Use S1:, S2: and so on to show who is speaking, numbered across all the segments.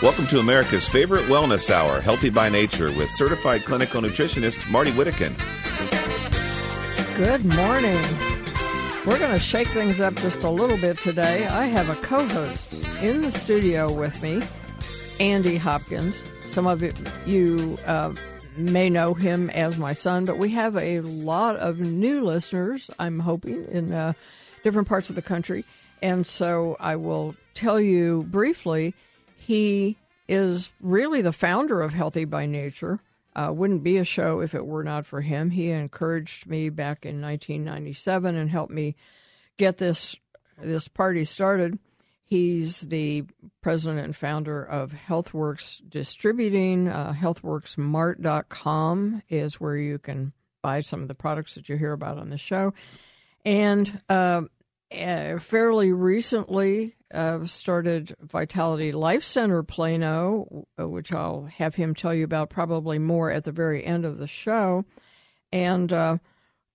S1: Welcome to America's favorite wellness hour, Healthy by Nature, with certified clinical nutritionist Marty Whittaker.
S2: Good morning. We're going to shake things up just a little bit today. I have a co host in the studio with me, Andy Hopkins. Some of you uh, may know him as my son, but we have a lot of new listeners, I'm hoping, in uh, different parts of the country. And so I will tell you briefly he is really the founder of Healthy by Nature. Uh, wouldn't be a show if it were not for him. He encouraged me back in 1997 and helped me get this this party started. He's the president and founder of HealthWorks Distributing. Uh, HealthWorksMart.com is where you can buy some of the products that you hear about on the show. And uh, uh, fairly recently uh, started Vitality Life Center Plano, uh, which I'll have him tell you about probably more at the very end of the show, and uh,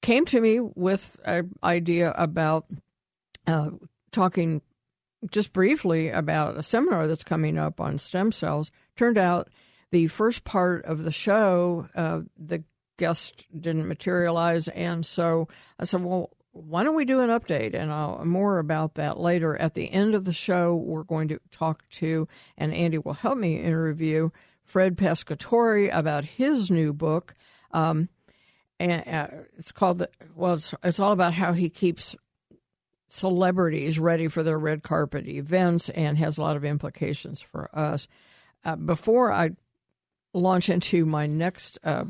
S2: came to me with an idea about uh, talking just briefly about a seminar that's coming up on stem cells. Turned out the first part of the show, uh, the guest didn't materialize, and so I said, well why don't we do an update? And I'll, more about that later. At the end of the show, we're going to talk to, and Andy will help me interview Fred Pescatore about his new book. Um, and uh, it's called the, well, it's, it's all about how he keeps celebrities ready for their red carpet events and has a lot of implications for us. Uh, before I launch into my next uh,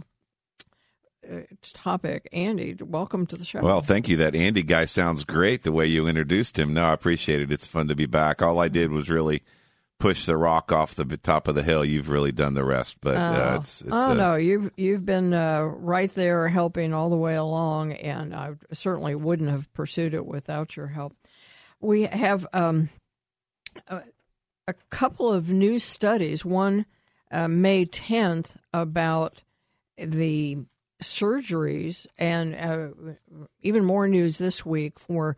S2: topic. Andy, welcome to the show.
S1: Well, thank you. That Andy guy sounds great the way you introduced him. No, I appreciate it. It's fun to be back. All I did was really push the rock off the top of the hill. You've really done the rest. But uh, oh. it's, it's,
S2: oh uh, no, you've you've been uh, right there helping all the way along, and I certainly wouldn't have pursued it without your help. We have um, a, a, couple of new studies. One uh, May tenth about the surgeries, and uh, even more news this week for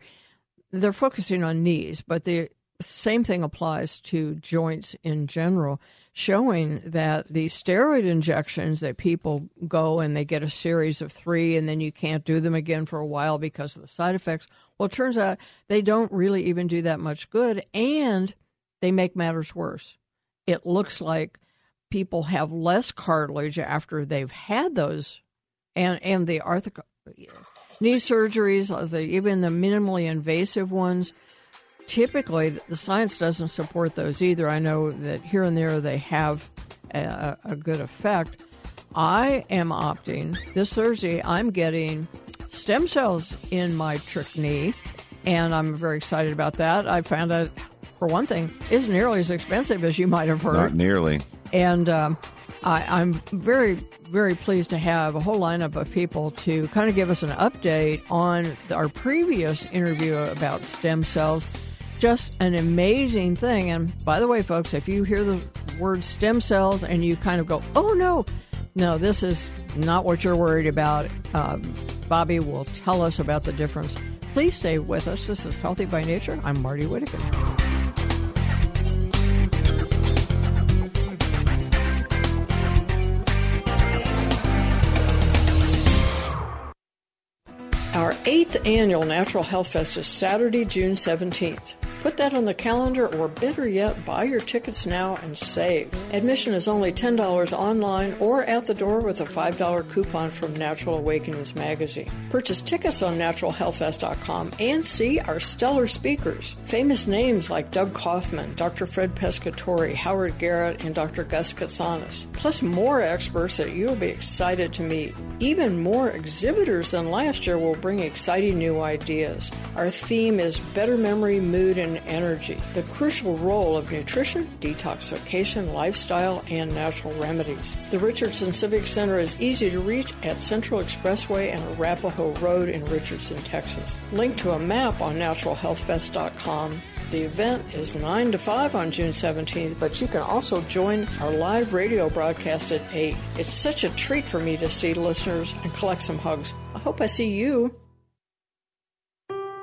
S2: they're focusing on knees, but the same thing applies to joints in general, showing that the steroid injections that people go and they get a series of three and then you can't do them again for a while because of the side effects. Well, it turns out they don't really even do that much good and they make matters worse. It looks like people have less cartilage after they've had those and and the arthro- knee surgeries, uh, the, even the minimally invasive ones. Typically, the science doesn't support those either. I know that here and there they have a, a good effect. I am opting this Thursday. I'm getting stem cells in my trick knee, and I'm very excited about that. I found out, for one thing, isn't nearly as expensive as you might have heard.
S1: Not nearly.
S2: And um, I, am very, very pleased to have a whole lineup of people to kind of give us an update on our previous interview about stem cells. Just an amazing thing. And by the way, folks, if you hear the word stem cells and you kind of go, oh no, no, this is not what you're worried about, um, Bobby will tell us about the difference. Please stay with us. This is Healthy by Nature. I'm Marty Whittaker. Our eighth annual Natural Health Fest is Saturday, June 17th. Put that on the calendar, or better yet, buy your tickets now and save. Admission is only $10 online or at the door with a $5 coupon from Natural Awakenings magazine. Purchase tickets on naturalhealthfest.com and see our stellar speakers. Famous names like Doug Kaufman, Dr. Fred Pescatore, Howard Garrett, and Dr. Gus Kotsanis. Plus, more experts that you'll be excited to meet. Even more exhibitors than last year will bring exciting new ideas. Our theme is better memory, mood, and energy. The crucial role of nutrition, detoxification, lifestyle, and natural remedies. The Richardson Civic Center is easy to reach at Central Expressway and Arapaho Road in Richardson, Texas. Link to a map on naturalhealthfest.com. The event is 9 to 5 on June 17th, but you can also join our live radio broadcast at 8. It's such a treat for me to see listeners and collect some hugs. I hope I see you.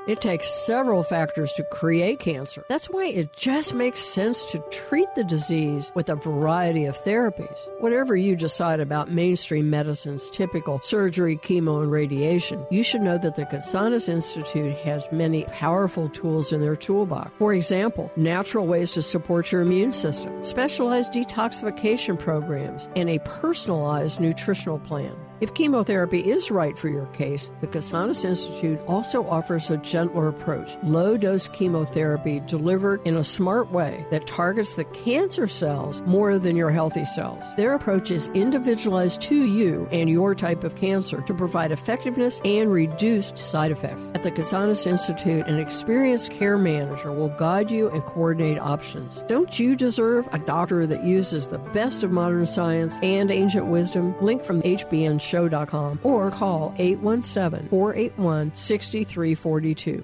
S2: It takes several factors to create cancer. That's why it just makes sense to treat the disease with a variety of therapies. Whatever you decide about mainstream medicine's typical surgery, chemo, and radiation, you should know that the Kotsanis Institute has many powerful tools in their toolbox. For example, natural ways to support your immune system, specialized detoxification programs, and a personalized nutritional plan. If chemotherapy is right for your case, the Kotsanis Institute also offers a gentler approach low dose chemotherapy delivered in a smart way that targets the cancer cells more than your healthy cells. Their approach is individualized to you and your type of cancer to provide effectiveness and reduced side effects. At the Kotsanis Institute, an experienced care manager will guide you and coordinate options. Don't you deserve a doctor that uses the best of modern science and ancient wisdom? Link from HBN show.com or call 817 481 6342.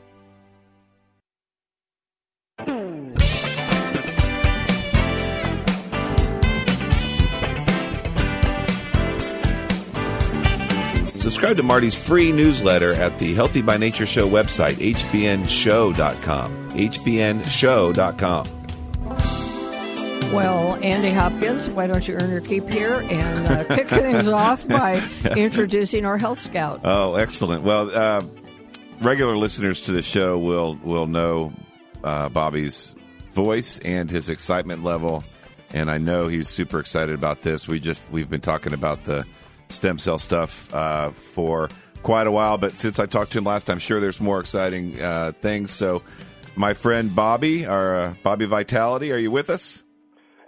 S1: Subscribe to Marty's free newsletter at the Healthy by Nature Show website, hbnshow.com. hbnshow.com.
S2: Well, Andy Hopkins, why don't you earn your keep here and uh, kick things off by introducing our health scout?
S1: Oh, excellent. Well, uh, regular listeners to the show will will know uh, Bobby's voice and his excitement level, and I know he's super excited about this. We just we've been talking about the stem cell stuff uh, for quite a while, but since I talked to him last I'm sure there's more exciting uh, things. So, my friend Bobby, our uh, Bobby Vitality, are you with us?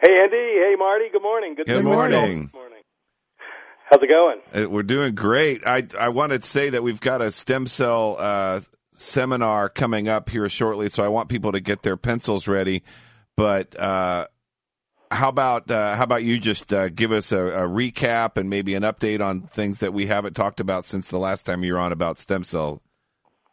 S3: Hey, Andy. Hey, Marty. Good morning.
S1: Good, Good morning.
S3: morning. morning. How's it going?
S1: Uh, we're doing great. I I wanted to say that we've got a stem cell uh, seminar coming up here shortly, so I want people to get their pencils ready. But uh, how about uh, how about you just uh, give us a, a, recap and maybe an update on things that we haven't talked about since the last time you were on about stem cell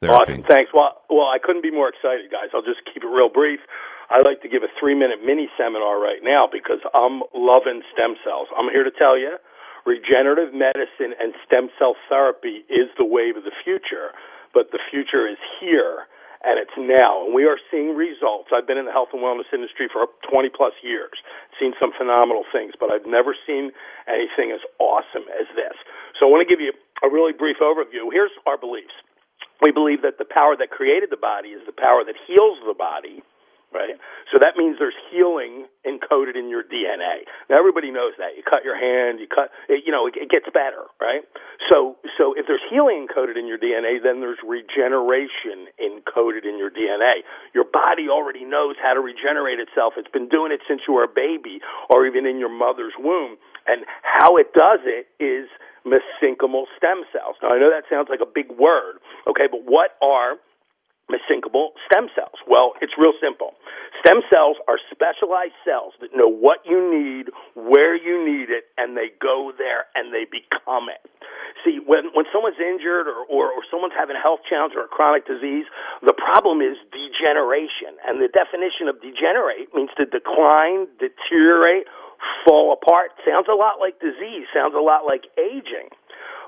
S1: therapy?
S3: Awesome. Thanks. Well, well, I couldn't be more excited, guys. I'll just keep it real brief. I like to give a three minute mini seminar right now because I'm loving stem cells. I'm here to tell you regenerative medicine and stem cell therapy is the wave of the future, but the future is here and it's now. And we are seeing results. I've been in the health and wellness industry for 20 plus years, seen some phenomenal things, but I've never seen anything as awesome as this. So I want to give you a really brief overview. Here's our beliefs. We believe that the power that created the body is the power that heals the body right? So that means there's healing encoded in your DNA. Now everybody knows that. You cut your hand, you cut, it, you know, it, it gets better, right? So, so if there's healing encoded in your DNA, then there's regeneration encoded in your DNA. Your body already knows how to regenerate itself. It's been doing it since you were a baby or even in your mother's womb. And how it does it is mesenchymal stem cells. Now I know that sounds like a big word, okay, but what are mesenchymal stem cells? Well, it's real simple. Stem cells are specialized cells that know what you need, where you need it, and they go there and they become it. See, when, when someone's injured or, or, or someone's having a health challenge or a chronic disease, the problem is degeneration. And the definition of degenerate means to decline, deteriorate, fall apart. Sounds a lot like disease, sounds a lot like aging.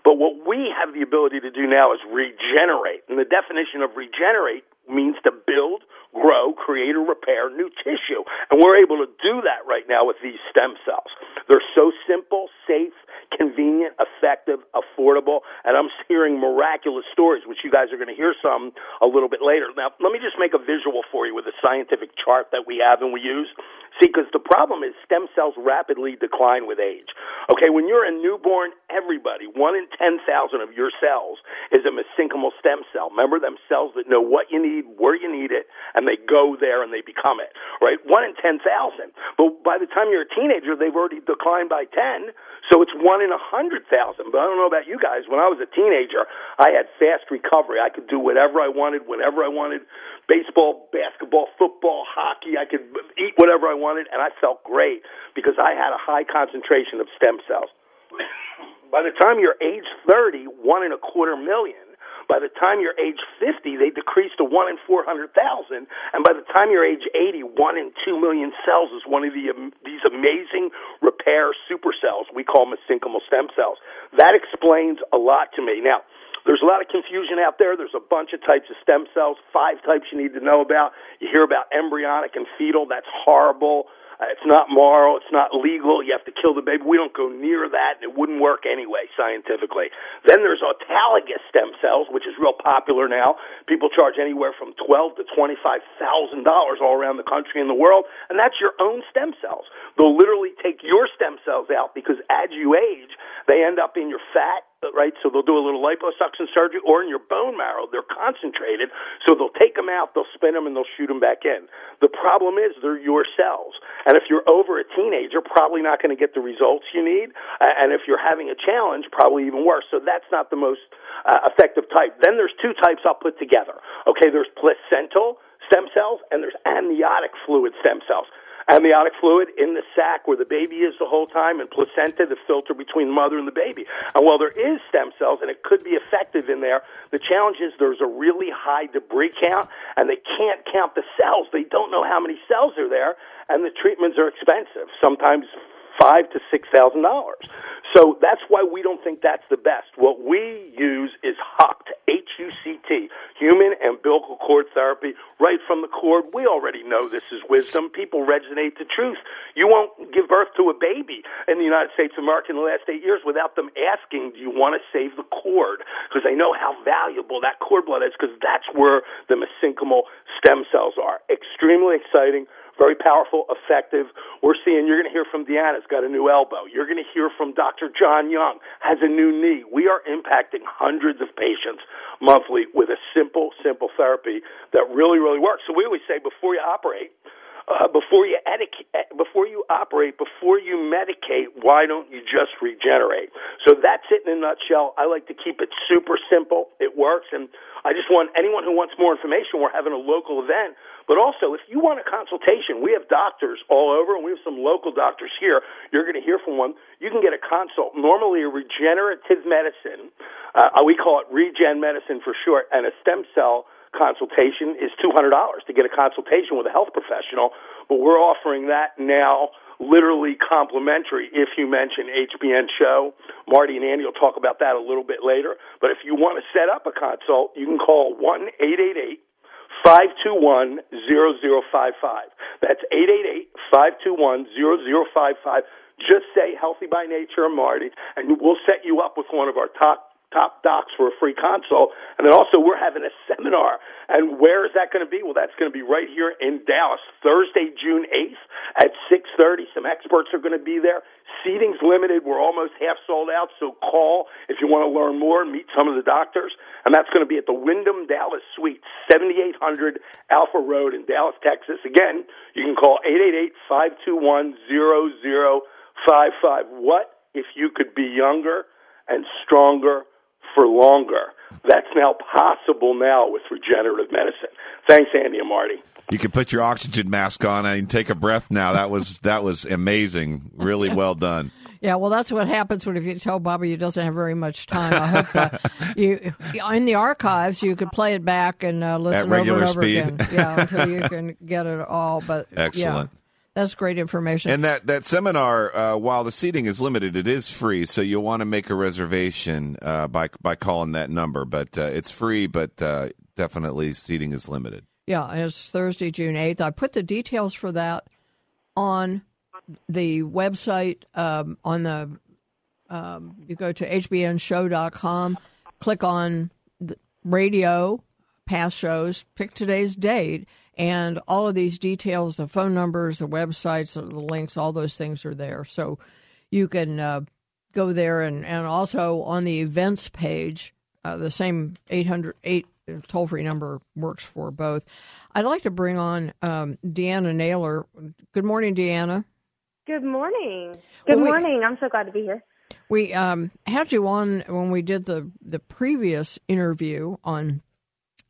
S3: But what we have the ability to do now is regenerate. And the definition of regenerate means to build, grow, create, or repair new tissue. And we're able to do that right now with these stem cells. They're so simple, safe, convenient, effective, affordable, and I'm hearing miraculous stories, which you guys are going to hear some a little bit later. Now, let me just make a visual for you with a scientific chart that we have and we use. See, because the problem is stem cells rapidly decline with age. Okay, when you're a newborn, everybody, one in 10,000 of your cells is a mesenchymal stem cell. Remember them cells that know what you need, where you need it, and they go there and they become it, right? One in 10,000. But by the time you're a teenager, they've already declined by 10. So it's one in a hundred thousand. But I don't know about you guys. When I was a teenager, I had fast recovery. I could do whatever I wanted, whenever I wanted. Baseball, basketball, football, hockey. I could eat whatever I wanted, and I felt great because I had a high concentration of stem cells. By the time you're age 30, one in a quarter million. By the time you're age 50, they decrease to 1 in 400,000. And by the time you're age 80, 1 in 2 million cells is one of the, um, these amazing repair super cells we call mesenchymal stem cells. That explains a lot to me. Now, there's a lot of confusion out there. There's a bunch of types of stem cells, five types you need to know about. You hear about embryonic and fetal. That's horrible. Uh, it's not moral. It's not legal. You have to kill the baby. We don't go near that, and it wouldn't work anyway scientifically. Then there's autologous stem cells, which is real popular now. People charge anywhere from twelve to twenty-five thousand dollars all around the country and the world, and that's your own stem cells. They'll literally take your stem cells out because as you age, they end up in your fat right? So they'll do a little liposuction surgery or in your bone marrow. They're concentrated. So they'll take them out, they'll spin them, and they'll shoot them back in. The problem is they're your cells. And if you're over a teenager, probably not going to get the results you need. And if you're having a challenge, probably even worse. So that's not the most uh, effective type. Then there's two types I'll put together. Okay, there's placental stem cells and there's amniotic fluid stem cells amniotic fluid in the sac where the baby is the whole time, and placenta, the filter between the mother and the baby. And while there is stem cells, and it could be effective in there, the challenge is there's a really high debris count, and they can't count the cells. They don't know how many cells are there, and the treatments are expensive, sometimes five to six thousand dollars. So that's why we don't think that's the best. What we use is HUCT, H-U-C-T, human umbilical cord therapy, right from the cord. We already know this is wisdom. People resonate the truth. You won't give birth to a baby in the United States of America in the last eight years without them asking, do you want to save the cord? Because they know how valuable that cord blood is because that's where the mesenchymal stem cells are. Extremely exciting very powerful, effective. We're seeing, you're going to hear from Deanna's got a new elbow. You're going to hear from Dr. John Young, has a new knee. We are impacting hundreds of patients monthly with a simple, simple therapy that really, really works. So we always say before you operate, uh, before you etiquette, before you operate, before you medicate, why don't you just regenerate? So that's it in a nutshell. I like to keep it super simple. It works, and I just want anyone who wants more information. We're having a local event, but also if you want a consultation, we have doctors all over, and we have some local doctors here. You're going to hear from one. You can get a consult. Normally, a regenerative medicine, uh, we call it regen medicine for short, and a stem cell consultation is $200 to get a consultation with a health professional, but we're offering that now literally complimentary if you mention HBN show. Marty and Andy will talk about that a little bit later. But if you want to set up a consult, you can call 1 888 521 0055. That's 888 521 0055. Just say Healthy by Nature Marty, and we'll set you up with one of our top top docs for a free consult. And then also we're having a seminar. And where is that going to be? Well, that's going to be right here in Dallas, Thursday, June 8th at 6:30. Some experts are going to be there. Seating's limited. We're almost half sold out, so call if you want to learn more and meet some of the doctors. And that's going to be at the Wyndham Dallas Suite, 7800 Alpha Road in Dallas, Texas. Again, you can call 888-521-0055. What if you could be younger and stronger for longer. That's now possible now with regenerative medicine. Thanks, Andy and Marty.
S1: You can put your oxygen mask on and take a breath now. That was that was amazing. Really well done.
S2: Yeah, well, that's what happens when if you tell Bobby he doesn't have very much time. I hope that you in the archives you could play it back and uh, listen over and over
S1: speed.
S2: again. Yeah, until you can get it all. But
S1: excellent.
S2: Yeah. That's great information.
S1: And that, that seminar, uh, while the seating is limited, it is free. So you'll want to make a reservation uh, by by calling that number. But uh, it's free, but uh, definitely seating is limited.
S2: Yeah, it's Thursday, June 8th. I put the details for that on the website, um, on the, um, you go to hbnshow.com, click on radio, past shows, pick today's date, and all of these details, the phone numbers, the websites, the links, all those things are there. So you can uh, go there and, and also on the events page, uh, the same 800 8 toll free number works for both. I'd like to bring on um, Deanna Naylor. Good morning, Deanna.
S4: Good morning. Good well, we, morning. I'm so glad to be here.
S2: We um, had you on when we did the the previous interview on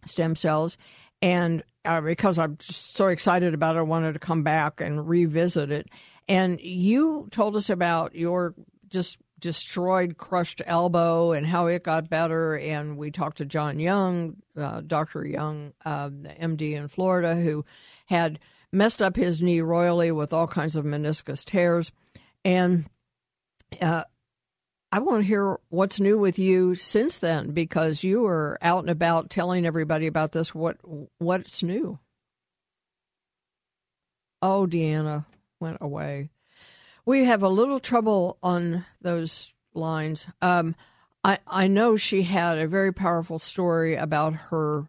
S2: stem cells, and uh, because I'm just so excited about it, I wanted to come back and revisit it. And you told us about your just destroyed, crushed elbow and how it got better. And we talked to John Young, uh, Dr. Young, uh, the MD in Florida, who had messed up his knee royally with all kinds of meniscus tears. And uh, I want to hear what's new with you since then because you were out and about telling everybody about this. What what's new? Oh, Deanna went away. We have a little trouble on those lines. Um, I I know she had a very powerful story about her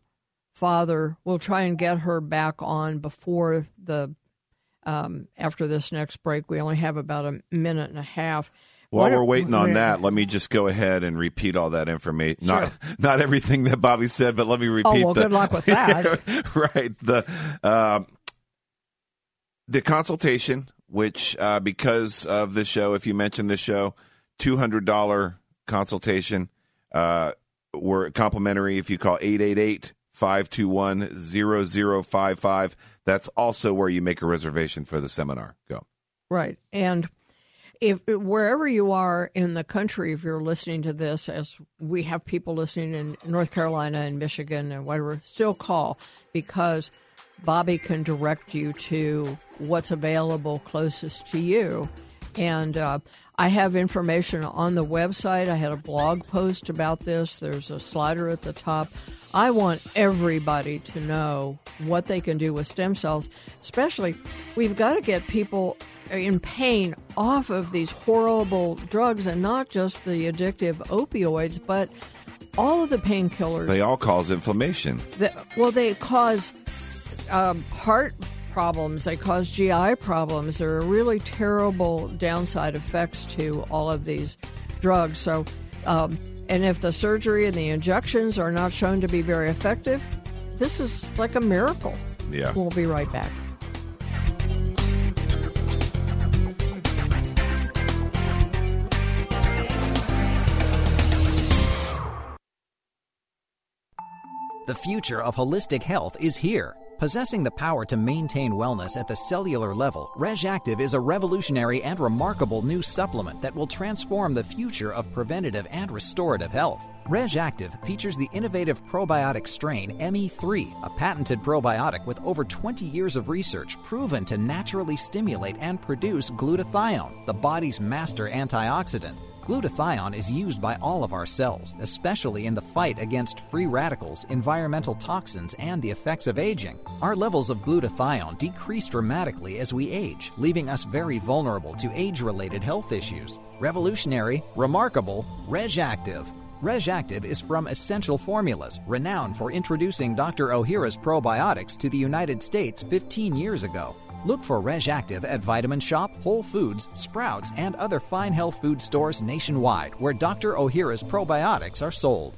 S2: father. We'll try and get her back on before the um, after this next break. We only have about a minute and a half.
S1: While we're waiting on that, let me just go ahead and repeat all that information. Sure. Not not everything that Bobby said, but let me repeat.
S2: Oh well,
S1: the,
S2: good luck with that.
S1: right. The uh, the consultation, which uh, because of the show, if you mention the show, two hundred dollar consultation. Uh, we're complimentary if you call 888 521 0055. That's also where you make a reservation for the seminar. Go.
S2: Right. And if wherever you are in the country, if you're listening to this, as we have people listening in North Carolina and Michigan and whatever, still call because Bobby can direct you to what's available closest to you. And uh, I have information on the website. I had a blog post about this. There's a slider at the top. I want everybody to know what they can do with stem cells, especially we've got to get people in pain off of these horrible drugs and not just the addictive opioids, but all of the painkillers.
S1: They all cause inflammation.
S2: The, well, they cause um, heart problems, they cause GI problems. There are really terrible downside effects to all of these drugs. So, um, and if the surgery and the injections are not shown to be very effective, this is like a miracle.
S1: Yeah.
S2: We'll be right back.
S5: The future of holistic health is here. Possessing the power to maintain wellness at the cellular level, RegActive is a revolutionary and remarkable new supplement that will transform the future of preventative and restorative health. RegActive features the innovative probiotic strain ME3, a patented probiotic with over 20 years of research proven to naturally stimulate and produce glutathione, the body's master antioxidant. Glutathione is used by all of our cells, especially in the fight against free radicals, environmental toxins, and the effects of aging. Our levels of glutathione decrease dramatically as we age, leaving us very vulnerable to age related health issues. Revolutionary, remarkable, RegActive. RegActive is from Essential Formulas, renowned for introducing Dr. Ohhira's probiotics to the United States 15 years ago. Look for RegActive at Vitamin Shoppe, Whole Foods, Sprouts, and other fine health food stores nationwide where Dr. Ohhira's probiotics are sold.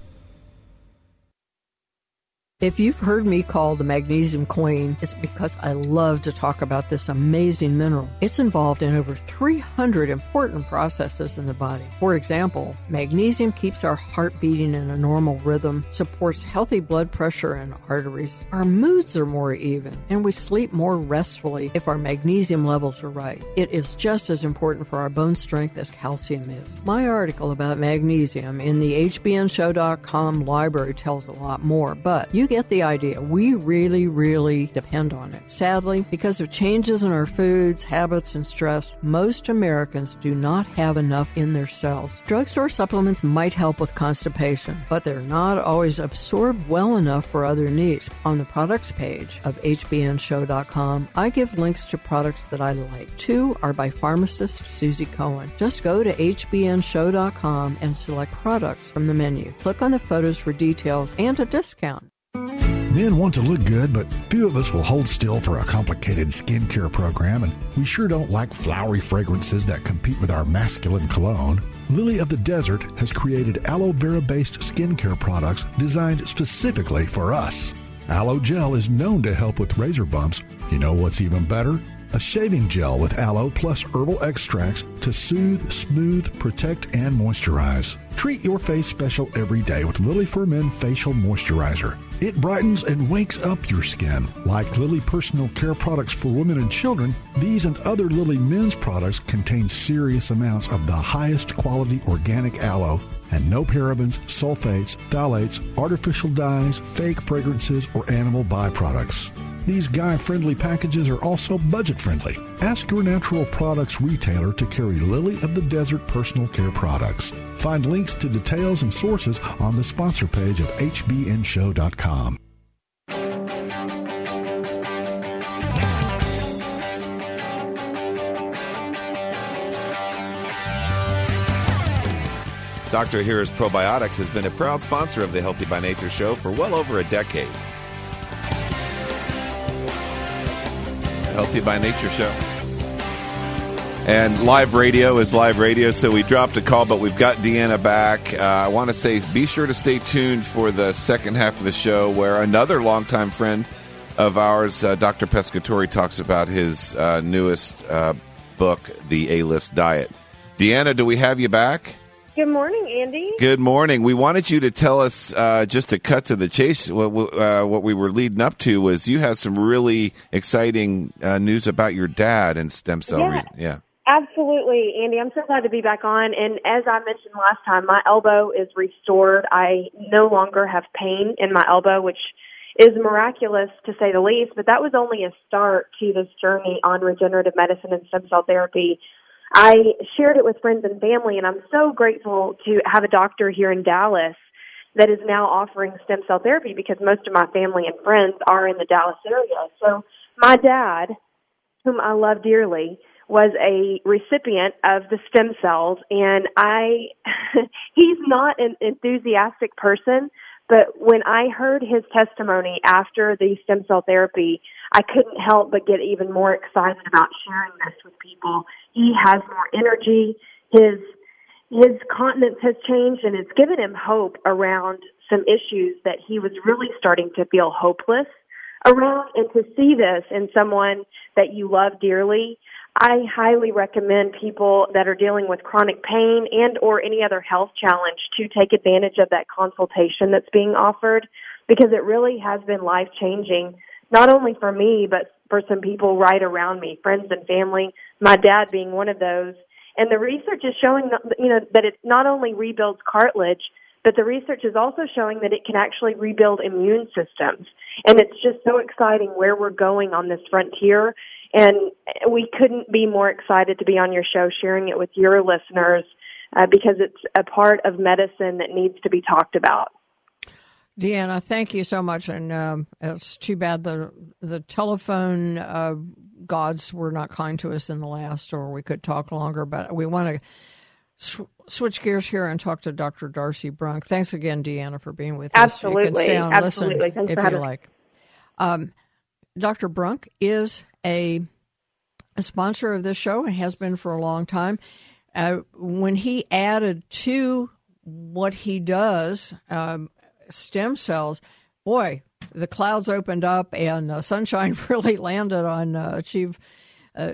S2: If you've heard me called the magnesium queen, it's because I love to talk about this amazing mineral. It's involved in over 300 important processes in the body. For example, magnesium keeps our heart beating in a normal rhythm, supports healthy blood pressure and arteries. Our moods are more even, and we sleep more restfully if our magnesium levels are right. It is just as important for our bone strength as calcium is. My article about magnesium in the hbnshow.com library tells a lot more, but you get the idea. We really, really depend on it. Sadly, because of changes in our foods, habits, and stress, most Americans do not have enough in their cells. Drugstore supplements might help with constipation, but they're not always absorbed well enough for other needs. On the products page of hbnshow.com, I give links to products that I like. Two are by pharmacist Suzy Cohen. Just go to hbnshow.com and select products from the menu. Click on the photos for details and a discount.
S6: Men want to look good, but few of us will hold still for a complicated skincare program, and we sure don't like flowery fragrances that compete with our masculine cologne. Lily of the Desert has created aloe vera based skincare products designed specifically for us. Aloe gel is known to help with razor bumps. You know what's even better? A shaving gel with aloe plus herbal extracts to soothe, smooth, protect, and moisturize. Treat your face special every day with Lily for Men Facial Moisturizer. It brightens and wakes up your skin. Like Lily personal care products for women and children, these and other Lily men's products contain serious amounts of the highest quality organic aloe and no parabens, sulfates, phthalates, artificial dyes, fake fragrances, or animal byproducts. These guy friendly packages are also budget friendly. Ask your natural products retailer to carry Lily of the Desert personal care products. Find links to details and sources on the sponsor page of hbnshow.com.
S1: Dr. Ohhira's Probiotics has been a proud sponsor of the Healthy by Nature show for well over a decade. Healthy by Nature show. And live radio is live radio, so we dropped a call, but we've got Deanna back. Uh, I want to say be sure to stay tuned for the second half of the show where another longtime friend of ours, uh, Dr. Pescatore, talks about his uh, newest uh, book, The A List Diet. Deanna, do we have you back?
S4: Good morning, Andy.
S1: Good morning. We wanted you to tell us, uh, just to cut to the chase, what, uh, what we were leading up to was you had some really exciting uh, news about your dad and stem cell.
S4: Yeah.
S1: Re- yeah.
S4: Absolutely, Andy. I'm so glad to be back on. And as I mentioned last time, my elbow is restored. I no longer have pain in my elbow, which is miraculous to say the least. But that was only a start to this journey on regenerative medicine and stem cell therapy. I shared it with friends and family, and I'm so grateful to have a doctor here in Dallas that is now offering stem cell therapy because most of my family and friends are in the Dallas area. So my dad, whom I love dearly, was a recipient of the stem cells and I he's not an enthusiastic person, but when I heard his testimony after the stem cell therapy, I couldn't help but get even more excited about sharing this with people. He has more energy. His his continence has changed and it's given him hope around some issues that he was really starting to feel hopeless around and to see this in someone that you love dearly I highly recommend people that are dealing with chronic pain and or any other health challenge to take advantage of that consultation that's being offered because it really has been life changing not only for me but for some people right around me, friends and family, my dad being one of those. And the research is showing you know that it not only rebuilds cartilage but the research is also showing that it can actually rebuild immune systems. And it's just so exciting where we're going on this frontier. And we couldn't be more excited to be on your show sharing it with your listeners uh, because it's a part of medicine that needs to be talked about.
S2: Deanna, thank you so much, and um, it's too bad the the telephone uh, gods were not kind to us in the last, or we could talk longer. But we want to sw- switch gears here and talk to Dr. Darcy Brunk. Thanks again, Deanna, for being with
S4: Absolutely.
S2: us. You can stay on
S4: Absolutely.
S2: listen
S4: Thanks
S2: if you like. Um, Dr. Brunk is a, a sponsor of this show and has been for a long time. Uh, when he added to what he does, um, stem cells, boy, the clouds opened up and uh, sunshine really landed on uh, Chief. Uh,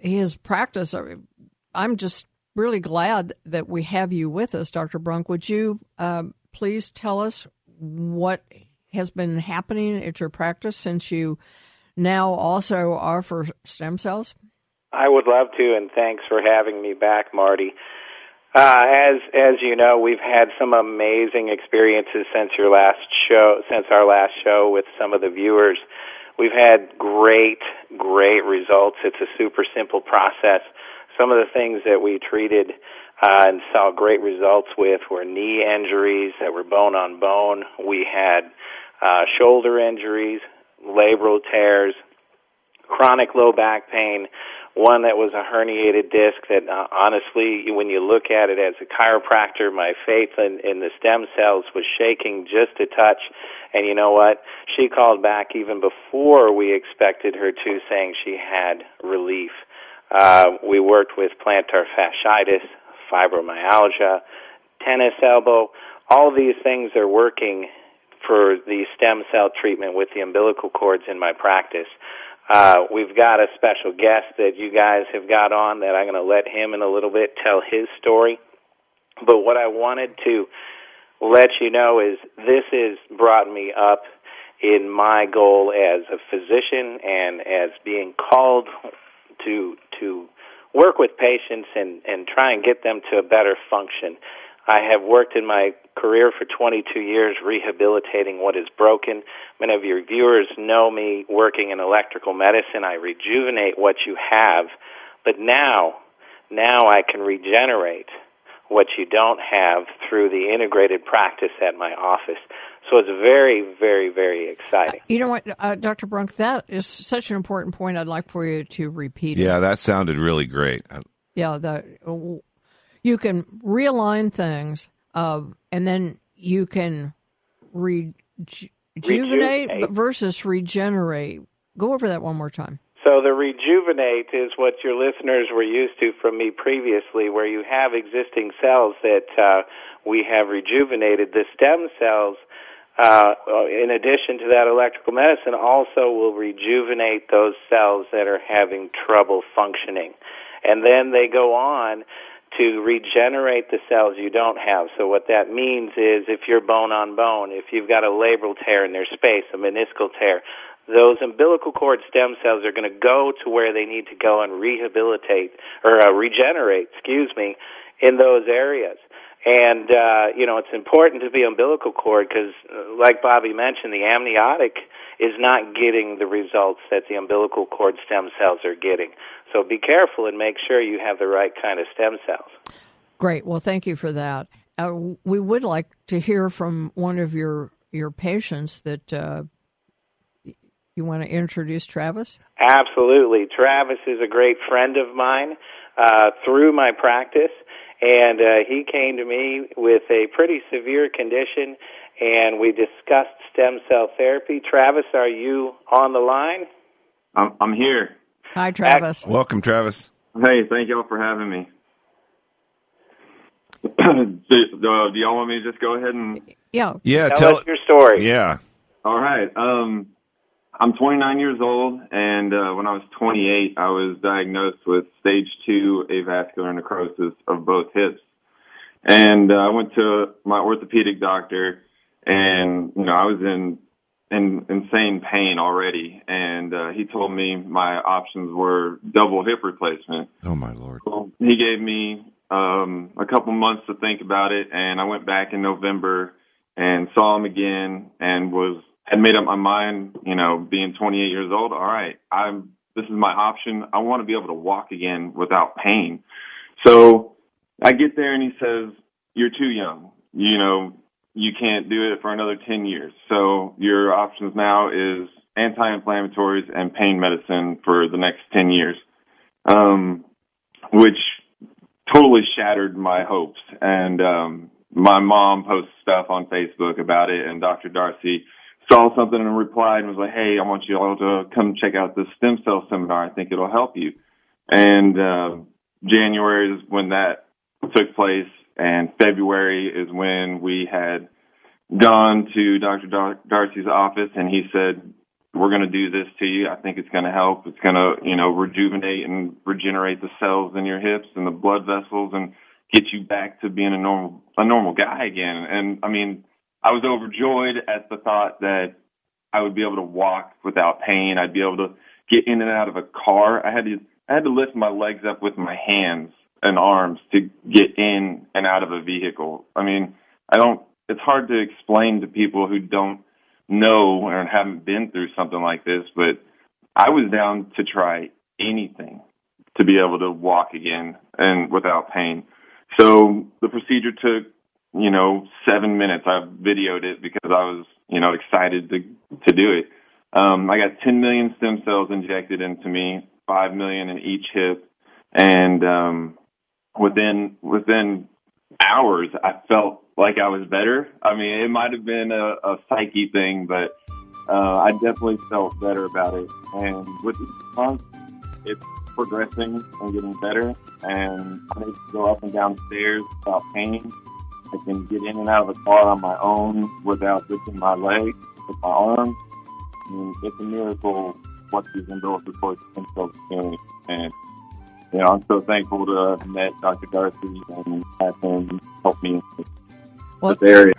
S2: his practice. I'm just really glad that we have you with us, Dr. Brunk. Would you um, please tell us what has been happening at your practice since you now also offer stem cells?
S7: I would love to, and thanks for having me back, Marty. Uh, as as you know, we've had some amazing experiences since your last show, since our last show with some of the viewers. We've had great, great results. It's a super simple process. Some of the things that we treated uh, and saw great results with were knee injuries that were bone on bone. We had uh, shoulder injuries, labral tears, chronic low back pain, one that was a herniated disc that uh, honestly when you look at it as a chiropractor my faith in, in the stem cells was shaking just a touch. And you know what? She called back even before we expected her to saying she had relief. Uh, we worked with plantar fasciitis fibromyalgia tennis elbow. All these things are working for the stem cell treatment with the umbilical cords in my practice uh, we've got a special guest that you guys have got on that I'm going to let him in a little bit tell his story. But what I wanted to let you know is this has brought me up in my goal as a physician and as being called to to work with patients and and try and get them to a better function. I have worked in my career for 22 years rehabilitating what is broken. Many of your viewers know me working in electrical medicine. I rejuvenate what you have, but now, now I can regenerate what you don't have through the integrated practice at my office. So it's very, very, very exciting.
S2: You know what, uh, Dr. Brunk, that is such an important point. I'd like for you to repeat.
S1: Yeah,
S2: it.
S1: that sounded really great.
S2: Yeah, the you can realign things, uh, and then you can rejuvenate, rejuvenate versus regenerate. Go over that one more time.
S7: So the rejuvenate is what your listeners were used to from me previously, where you have existing cells that uh, we have rejuvenated. The stem cells, uh, in addition to that electrical medicine, also will rejuvenate those cells that are having trouble functioning. And then they go on to regenerate the cells you don't have. So what that means is if you're bone on bone, if you've got a labral tear in their space, a meniscal tear, those umbilical cord stem cells are going to go to where they need to go and rehabilitate or uh, regenerate, excuse me, in those areas. And uh, you know it's important to be umbilical cord because, uh, like Bobby mentioned, the amniotic is not getting the results that the umbilical cord stem cells are getting. So be careful and make sure you have the right kind of stem cells.
S2: Great. Well, thank you for that. Uh, we would like to hear from one of your your patients that uh, you want to introduce Travis.
S7: Absolutely, Travis is a great friend of mine uh, through my practice, and uh, he came to me with a pretty severe condition, and we discussed stem cell therapy. Travis, are you on the line?
S8: I'm, I'm here.
S2: Hi, Travis.
S1: Welcome, Travis.
S8: Hey, thank y'all for having me. do, do, y'all want me to just go ahead and?
S2: Yeah.
S1: Yeah.
S7: Tell,
S1: tell
S7: us your story.
S1: Yeah.
S8: All right. Um, I'm 29 years old, and uh, when I was 28, I was diagnosed with stage two avascular necrosis of both hips. And uh, I went to my orthopedic doctor, and you know I was in in insane pain already, and uh, he told me my options were double hip replacement.
S1: Oh my lord!
S8: Well, he gave me um, a couple months to think about it, and I went back in November and saw him again, and was had made up my mind. You know, being 28 years old, all right, I'm this is my option. I want to be able to walk again without pain. So I get there, and he says, "You're too young. You know, you can't do it for another 10 years. So your options now is anti-inflammatories and pain medicine for the next 10 years, um, which totally shattered my hopes. And um, my mom posts stuff on Facebook about it, and Dr. Darcy saw something and replied and was like, "Hey, I want you all to come check out this stem cell seminar. I think it'll help you." And uh, January is when that took place and February is when we had gone to Dr. Dar- Darcy's office and he said, we're going to do this to you. I think it's going to help. It's going to, you know, rejuvenate and regenerate the cells in your hips and the blood vessels and get you back to being a normal, a normal guy again. And I mean, I was overjoyed at the thought that I would be able to walk without pain. I'd be able to get in and out of a car. I had to, I had to lift my legs up with my hands and arms to get in and out of a vehicle. I mean, I don't. It's hard to explain to people who don't know or haven't been through something like this, but I was down to try anything to be able to walk again and without pain. So the procedure took, you know, seven minutes. I videoed it because I was, you know, excited to to do it. Um, I got 10 million stem cells injected into me, five million in each hip, and um, within within hours, I felt like I was better. I mean, it might have been a, a psyche thing, but uh, I definitely felt better about it. And with the month, it's progressing and getting better. And I'm able to go up and down stairs without pain. I can get in and out of the car on my own without lifting my leg with my arm. I mean, it's a miracle what these umbilical cord stem cells doing. And you know, I'm so thankful to have met Dr. Darcy and have him help me in this,
S2: Well,
S8: this area.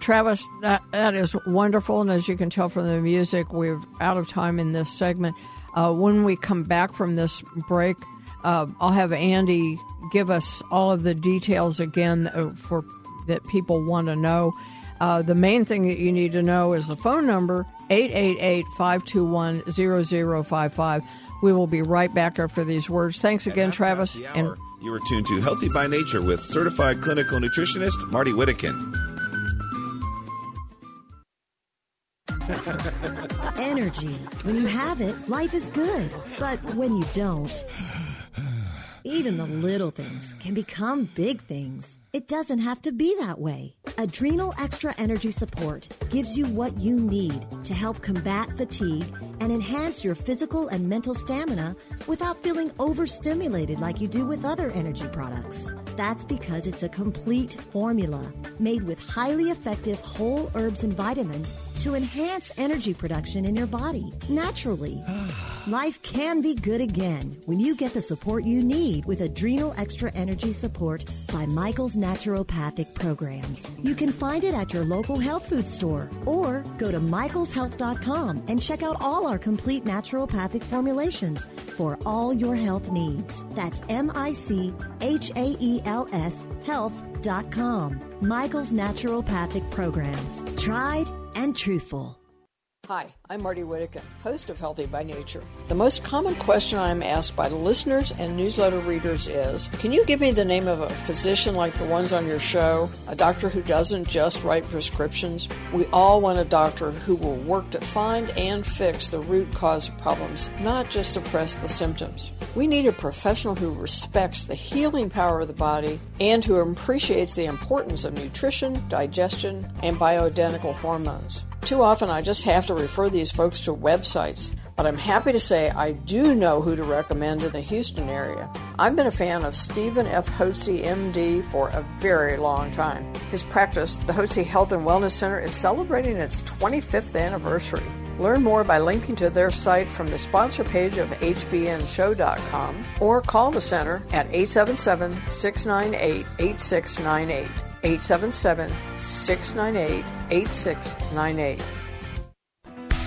S2: Travis, that, that is wonderful. And as you can tell from the music, we're out of time in this segment. Uh, when we come back from this break, uh, I'll have Andy give us all of the details again uh, for that people want to know. Uh, the main thing that you need to know is the phone number 888 521 0055. We will be right back after these words. Thanks again, Travis.
S1: The
S2: And
S1: you are tuned to Healthy by Nature with certified clinical nutritionist Marty Whittekin.
S9: Energy. When you have it, life is good. But when you don't, even the little things can become big things. It doesn't have to be that way. Adrenal Extra Energy Support gives you what you need to help combat fatigue and enhance your physical and mental stamina without feeling overstimulated like you do with other energy products. That's because it's a complete formula made with highly effective whole herbs and vitamins to enhance energy production in your body naturally. Life can be good again when you get the support you need with Adrenal Extra Energy Support by Michael's Naturopathic Programs. You can find it at your local health food store or go to michaelshealth.com and check out all our complete naturopathic formulations for all your health needs. That's M I C H A E L S health.com. Michael's Naturopathic Programs. Tried and truthful.
S2: Hi, I'm Marty Whittekin, host of Healthy by Nature. The most common question I'm asked by listeners and newsletter readers is Can you give me the name of a physician like the ones on your show? A doctor who doesn't just write prescriptions? We all want a doctor who will work to find and fix the root cause of problems, not just suppress the symptoms. We need a professional who respects the healing power of the body and who appreciates the importance of nutrition, digestion, and bioidentical hormones. Too often, I just have to refer these folks to websites, but I'm happy to say I do know who to recommend in the Houston area. I've been a fan of Stephen F. Hotze, MD, for a very long time. His practice, the Hotze Health and Wellness Center, is celebrating its 25th anniversary. Learn more by linking to their site from the sponsor page of hbnshow.com or call the center at 877 698 8698. 877 698 8698.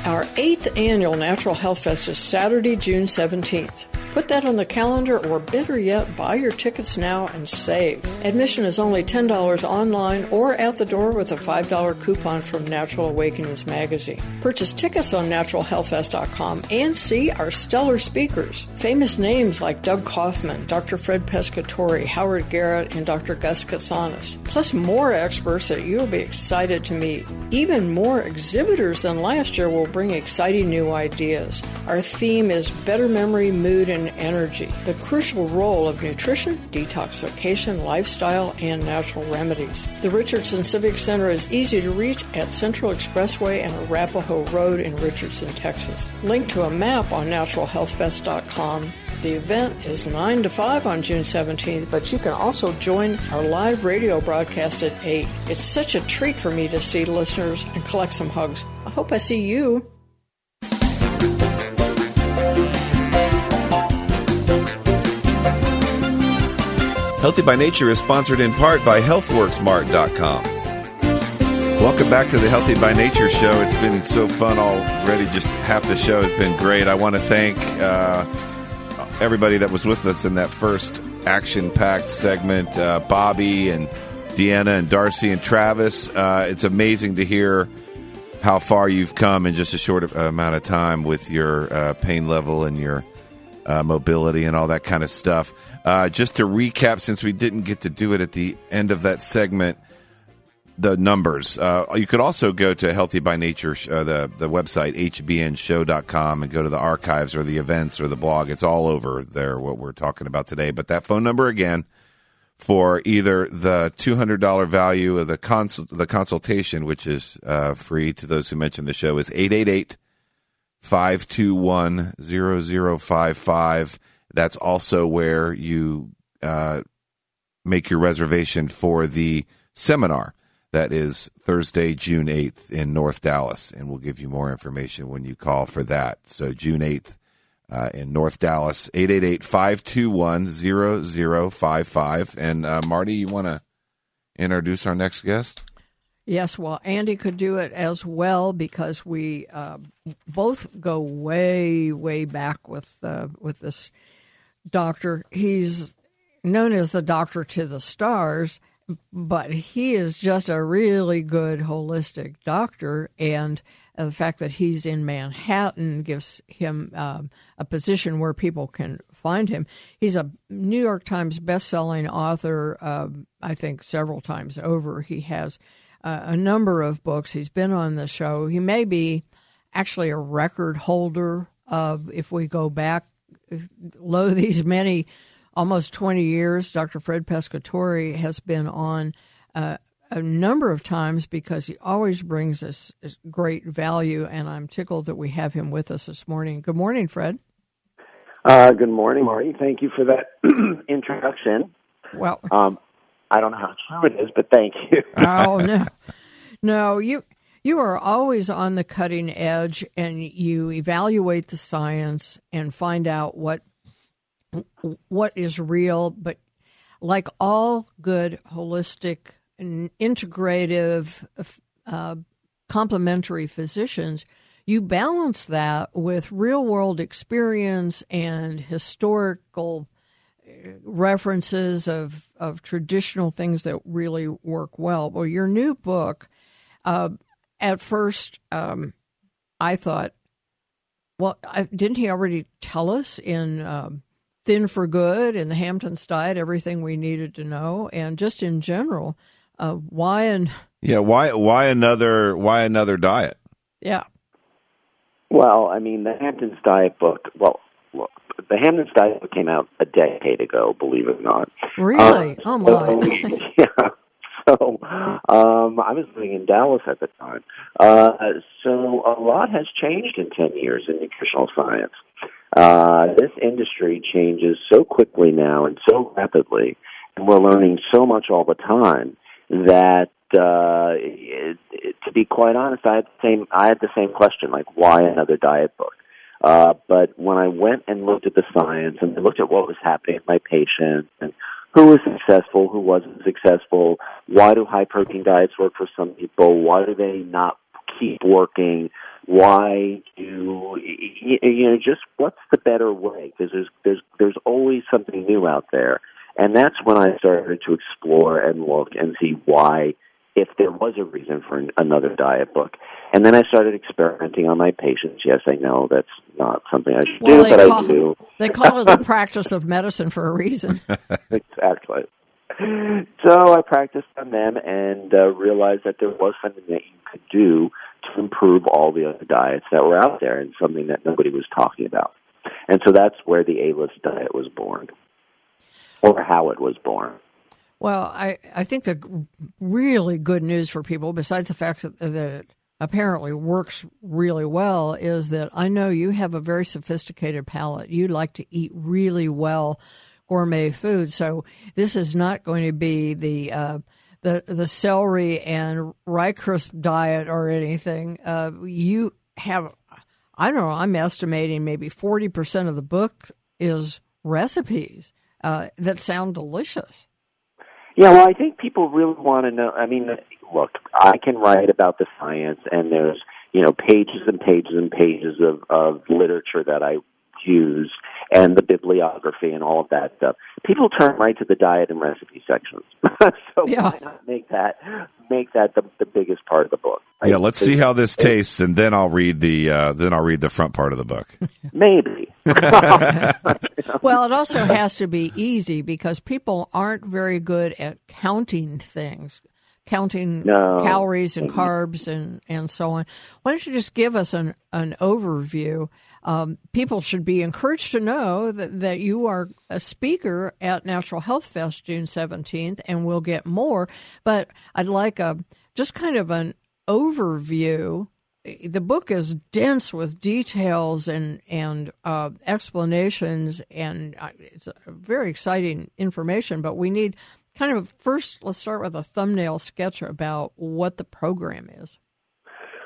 S2: Our eighth annual Natural Health Fest is Saturday, June 17th. Put that on the calendar, or better yet, buy your tickets now and save. Admission is only $10 online or at the door with a $5 coupon from Natural Awakenings magazine. Purchase tickets on naturalhealthfest.com and see our stellar speakers. Famous names like Doug Kaufman, Dr. Fred Pescatore, Howard Garrett, and Dr. Gus Kotsanis. Plus more experts that you'll be excited to meet. Even more exhibitors than last year will bring exciting new ideas. Our theme is better memory, mood, and energy. The crucial role of nutrition, detoxification, lifestyle, and natural remedies. The Richardson Civic Center is easy to reach at Central Expressway and Arapaho Road in Richardson, Texas. Link to a map on naturalhealthfest.com. The event is 9 to 5 on June 17th, but you can also join our live radio broadcast at 8. It's such a treat for me to see listeners and collect some hugs. I hope I see you.
S1: Healthy by Nature is sponsored in part by HealthWorksMart.com. Welcome back to the Healthy by Nature show. It's been so fun already. Just half the show has been great. I want to thank uh, everybody that was with us in that first action packed segment. Uh, Bobby and Deanna and Darcy and Travis. Uh, it's amazing to hear how far you've come in just a short amount of time with your uh, pain level and your uh, mobility and all that kind of stuff. Uh, just to recap, since we didn't get to do it at the end of that segment, the numbers. Uh, you could also go to Healthy by Nature, uh, the the website hbnshow.com, and go to the archives or the events or the blog. It's all over there what we're talking about today. But that phone number again for either the two hundred dollar value of the cons- the consultation, which is uh, free to those who mention the show, is 888 521 0055. That's also where you uh, make your reservation for the seminar that is Thursday, June 8th in North Dallas. And we'll give you more information when you call for that. So, June 8th uh, in North Dallas, 888 521 0055. And uh, Marty, you want to introduce our next guest?
S2: Yes, well, Andy could do it as well because we uh, both go way, way back with uh, with this doctor. He's known as the doctor to the stars, but he is just a really good holistic doctor, and the fact that he's in Manhattan gives him um, a position where people can find him. He's a New York Times best-selling author, uh, I think, several times over. He has uh, a number of books. He's been on the show. He may be actually a record holder of, if we go back, lo these many almost 20 years, Dr. Fred Pescatore has been on uh, a number of times because he always brings us great value, and I'm tickled that we have him with us this morning. Good morning, Fred.
S10: Uh, good morning, Marty. Thank you for that introduction.
S2: Well,
S10: um, I don't know how true it is, but thank you.
S2: oh no, no, you you are always on the cutting edge, and you evaluate the science and find out what what is real, but like all good holistic and integrative uh, complementary physicians, you balance that with real world experience and historical uh, references of, of traditional things that really work well. Well, your new book, uh, at first, um, I thought, well, I, didn't he already tell us in um, Thin for Good and the Hamptons diet, everything we needed to know, and just in general, uh, why and
S1: yeah, why why another why another diet?
S2: Yeah.
S10: Well, I mean, the Hamptons diet book. Well, look, the Hamptons diet book came out a decade ago. Believe it or not.
S2: Really? oh my.
S10: So, yeah. So, um, I was living in Dallas at the time. Uh, so a lot has changed in ten years in nutritional science. Uh, this industry changes so quickly now and so rapidly, and we're learning so much all the time that uh, it, it, to be quite honest, I had the same I had the same question, like why another diet book? Uh, but when I went and looked at the science and looked at what was happening with my patients and who was successful, who wasn't successful, why do high protein diets work for some people, why do they not keep working, why do you know just what's the better way? Because there's there's there's always something new out there. And that's when i started to explore and look and see why if there was a reason for another diet book. And then i started experimenting on my patients. Yes i know that's not something i should
S2: well,
S10: do but
S2: call,
S10: i do.
S2: they call it the practice of medicine for a reason.
S10: Exactly. So i practiced on them and uh, realized that there was something that you could do to improve all the other diets that were out there and something that nobody was talking about. And so that's where the A-list diet was born, or how it was born.
S2: Well, I, I think the really good news for people, besides the fact that, that it apparently works really well, is that I know you have a very sophisticated palate. You like to eat really well gourmet food. So this is not going to be the uh, the the celery and rye crisp diet or anything, uh, you have I don't know. I'm estimating maybe forty percent of the book is recipes uh, that sound delicious.
S10: Yeah, well, I think people really want to know. I mean, look, I can write about the science, and there's you know pages and pages and pages of of literature that I use, and the bibliography and all of that stuff. People turn right to the diet and recipe sections. so
S2: Yeah.
S10: why not make that make that the, the biggest part of the book? right?
S1: Yeah, let's see how this tastes, and then I'll read the uh, then I'll read the front part of the book.
S10: Maybe.
S2: well, it also has to be easy because people aren't very good at counting things, counting
S10: No.
S2: calories and carbs and, and so on. Why don't you just give us an, an overview? Um, people should be encouraged to know that, that you are a speaker at Natural Health Fest June 17th, and we'll get more. But I'd like a just kind of an overview the book is dense with details and and uh, explanations, and uh, it's very exciting information. But we need kind of first. Let's start with a thumbnail sketch about what the program is.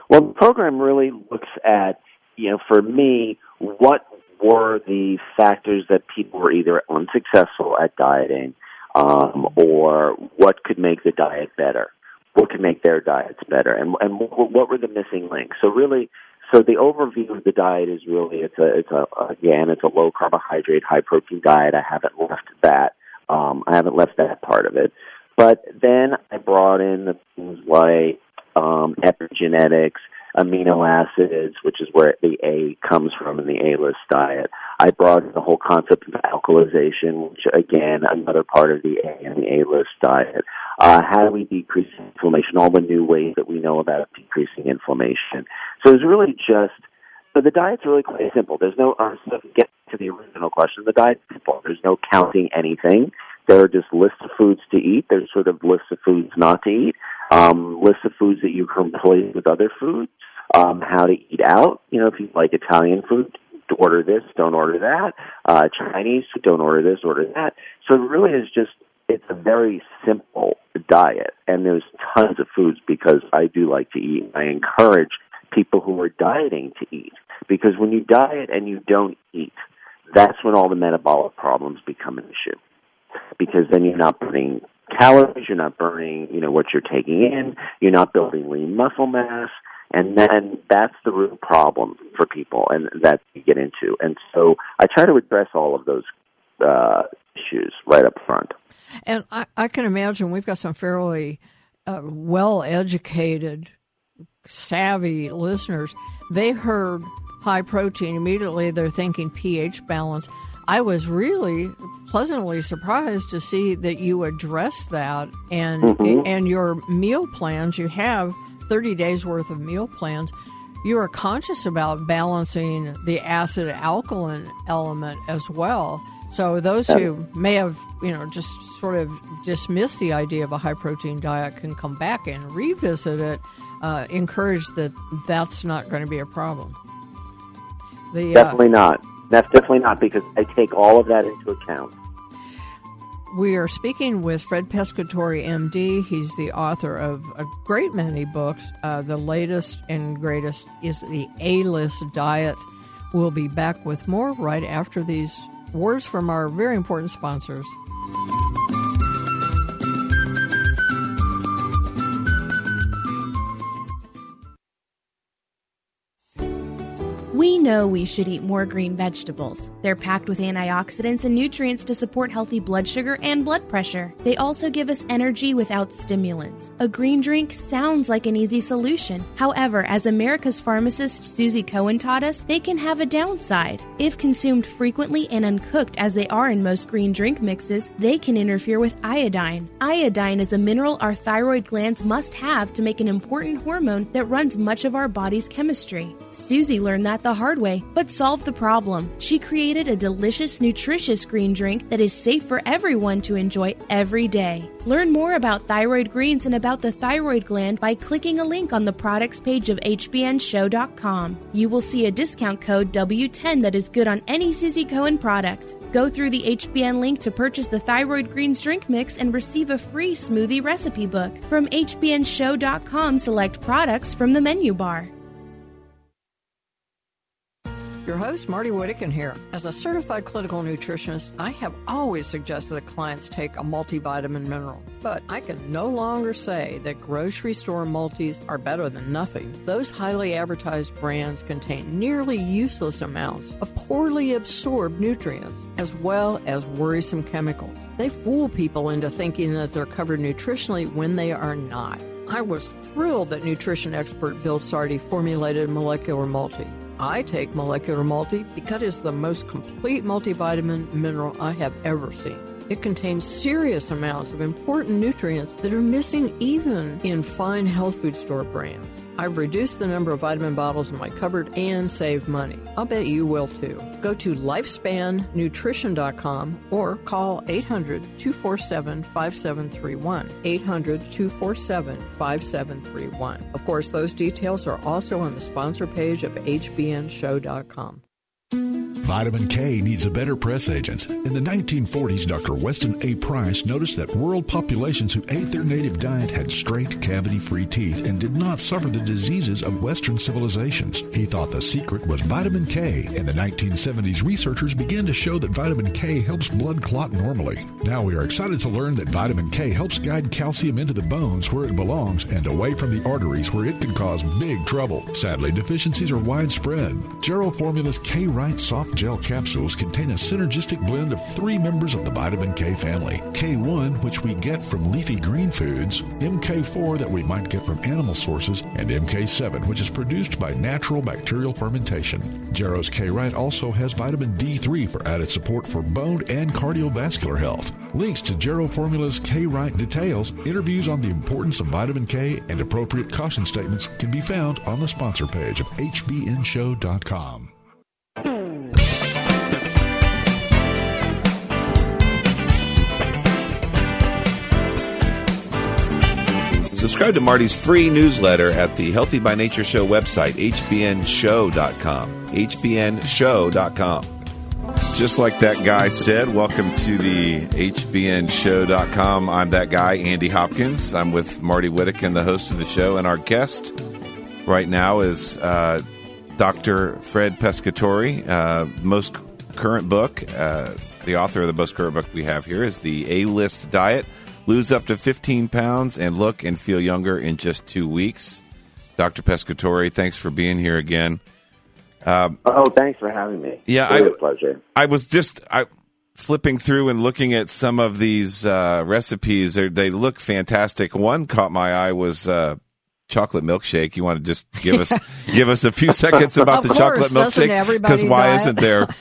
S10: Well, the program really looks at, you know, for me, what were the factors that people were either unsuccessful at dieting, um, or what could make the diet better, what could make their diets better, and and what were the missing links. So really, so the overview of the diet is really it's a it's a again it's a low carbohydrate, high protein diet. I haven't left that. Um, I haven't left that part of it. But then I brought in the things like um, epigenetics, amino acids, which is where the A comes from in the A-list diet. I brought in the whole concept of alkalization, which again, another part of the A and the A-list diet. Uh, how do we decrease inflammation? All the new ways that we know about decreasing inflammation. So it's really just so the diet's really quite simple. There's no uh, get to the original question. The diet simple. There's no counting anything. There are just lists of foods to eat. There's sort of lists of foods not to eat. Um, lists of foods that you can replace with other foods. Um, how to eat out. You know, if you like Italian food, order this, don't order that. Uh, Chinese, don't order this, order that. So it really is just it's a very simple diet, and there's tons of foods because I do like to eat. I encourage people who are dieting to eat because when you diet and you don't eat, that's when all the metabolic problems become an issue. Because then you're not burning calories, you're not burning, you know, what you're taking in, you're not building lean muscle mass, and then that's the real problem for people, and that you get into. And so I try to address all of those uh, issues right up front.
S2: And I, I can imagine we've got some fairly uh, well educated, savvy listeners. They heard high protein immediately, they're thinking pH balance. I was really pleasantly surprised to see that you address that and
S10: Mhm.
S2: and your meal plans. You have 30 days worth of meal plans. You are conscious about balancing the acid alkaline element as well. So those who may have you know just sort of dismissed the idea of a high protein diet can come back and revisit it uh, encouraged that that's not going to be a problem the uh,
S10: Definitely not. That's definitely not because I take all of that into account.
S2: We are speaking with Fred Pescatore, MD. He's the author of a great many books. Uh, the latest and greatest is The A List Diet. We'll be back with more right after these words from our very important sponsors.
S11: We know we should eat more green vegetables. They're packed with antioxidants and nutrients to support healthy blood sugar and blood pressure. They also give us energy without stimulants. A green drink sounds like an easy solution. However, as America's pharmacist Suzy Cohen taught us, they can have a downside. If consumed frequently and uncooked, as they are in most green drink mixes, they can interfere with iodine. Iodine is a mineral our thyroid glands must have to make an important hormone that runs much of our body's chemistry. Suzy learned that the hard way, but solved the problem. She created a delicious, nutritious green drink that is safe for everyone to enjoy every day. Learn more about thyroid greens and about the thyroid gland by clicking a link on the products page of hbnshow.com. You will see a discount code W10 that is good on any Suzy Cohen product. Go through the HBN link to purchase the Thyroid Greens drink mix and receive a free smoothie recipe book. From hbnshow.com, select products from the menu bar.
S2: Your host, Marty Whittekin here. As a certified clinical nutritionist, I have always suggested that clients take a multivitamin mineral. But I can no longer say that grocery store multis are better than nothing. Those highly advertised brands contain nearly useless amounts of poorly absorbed nutrients, as well as worrisome chemicals. They fool people into thinking that they're covered nutritionally when they are not. I was thrilled that nutrition expert Bill Sardi formulated molecular multi. I take molecular multi because it's the most complete multivitamin mineral I have ever seen. It contains serious amounts of important nutrients that are missing even in fine health food store brands. I've reduced the number of vitamin bottles in my cupboard and saved money. I'll bet you will too. Go to lifespannutrition.com or call 800 247 5731. 800 247 5731. Of course, those details are also on the sponsor page of hbnshow.com.
S6: Vitamin K needs a better press agent. In the 1940s, Dr. Weston A. Price noticed that world populations who ate their native diet had straight, cavity free teeth and did not suffer the diseases of Western civilizations. He thought the secret was vitamin K. In the 1970s, researchers began to show that vitamin K helps blood clot normally. Now we are excited to learn that vitamin K helps guide calcium into the bones where it belongs and away from the arteries where it can cause big trouble. Sadly, deficiencies are widespread. Jarrow Formula's K Right Soft Gel capsules contain a synergistic blend of three members of the vitamin K family K1, which we get from leafy green foods, MK4, that we might get from animal sources, and MK7, which is produced by natural bacterial fermentation. Jarrow's K Right also has vitamin D3 for added support for bone and cardiovascular health. Links to Jarrow Formula's K Right details, interviews on the importance of vitamin K, and appropriate caution statements can be found on the sponsor page of HBNShow.com.
S1: Subscribe to Marty's free newsletter at the Healthy by Nature Show website, hbnshow.com. hbnshow.com. Just like that guy said, welcome to the hbnshow.com. I'm that guy, Andy Hopkins. I'm with Marty Whittekin, the host of the show, and our guest right now is uh, Dr. Fred Pescatore. Uh, most current book, uh, the author of the most current book we have here is The A List Diet Lose up to 15 pounds and look and feel younger in just two weeks. Dr. Pescatore, thanks for being here again.
S10: Um, oh, thanks for having me.
S1: Yeah,
S10: I, pleasure.
S1: I was just I, flipping through and looking at some of these uh, recipes. They're, they look fantastic. One caught my eye was uh, chocolate milkshake. You want to just give us give us a few seconds about
S2: of
S1: the
S2: course,
S1: chocolate milkshake?
S2: Because
S1: why isn't there?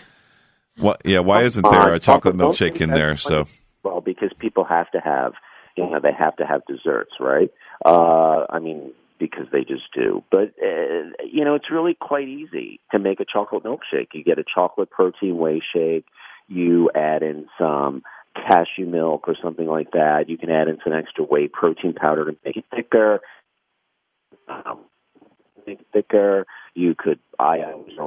S1: What? Yeah, why isn't there a chocolate milkshake in there? So
S10: well, because people have to have, you know, they have to have desserts, right? Uh, I mean, because they just do. But uh, you know, it's really quite easy to make a chocolate milkshake. You get a chocolate protein whey shake. You add in some cashew milk or something like that. You can add in some extra whey protein powder to make it thicker. Um, make it thicker. You could I